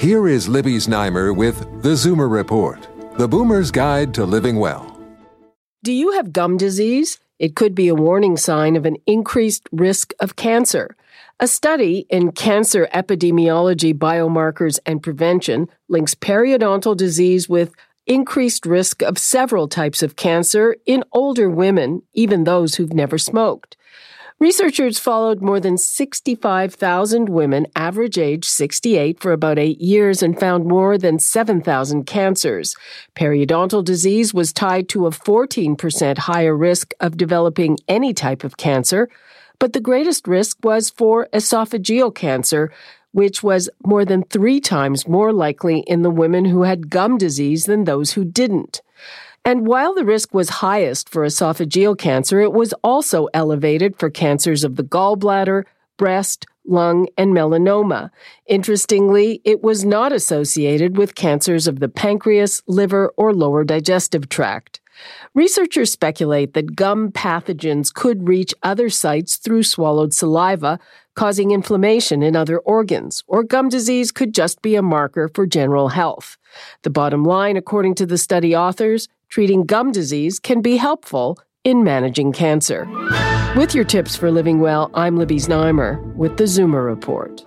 Here is Libby Znaimer with the Zoomer Report, the boomer's guide to living well. Do you have gum disease? It could be a warning sign of an increased risk of cancer. A study in Cancer Epidemiology, Biomarkers, and Prevention links periodontal disease with increased risk of several types of cancer in older women, even those who've never smoked. Researchers followed more than 65,000 women, average age 68, for about eight years and found more than 7,000 cancers. Periodontal disease was tied to a 14% higher risk of developing any type of cancer, but the greatest risk was for esophageal cancer, which was more than three times more likely in the women who had gum disease than those who didn't. And while the risk was highest for esophageal cancer, it was also elevated for cancers of the gallbladder, breast, lung, and melanoma. Interestingly, it was not associated with cancers of the pancreas, liver, or lower digestive tract. Researchers speculate that gum pathogens could reach other sites through swallowed saliva, causing inflammation in other organs, or gum disease could just be a marker for general health. The bottom line, according to the study authors, treating gum disease can be helpful in managing cancer. With your tips for living well, I'm Libby Znaimer with the Zoomer Report.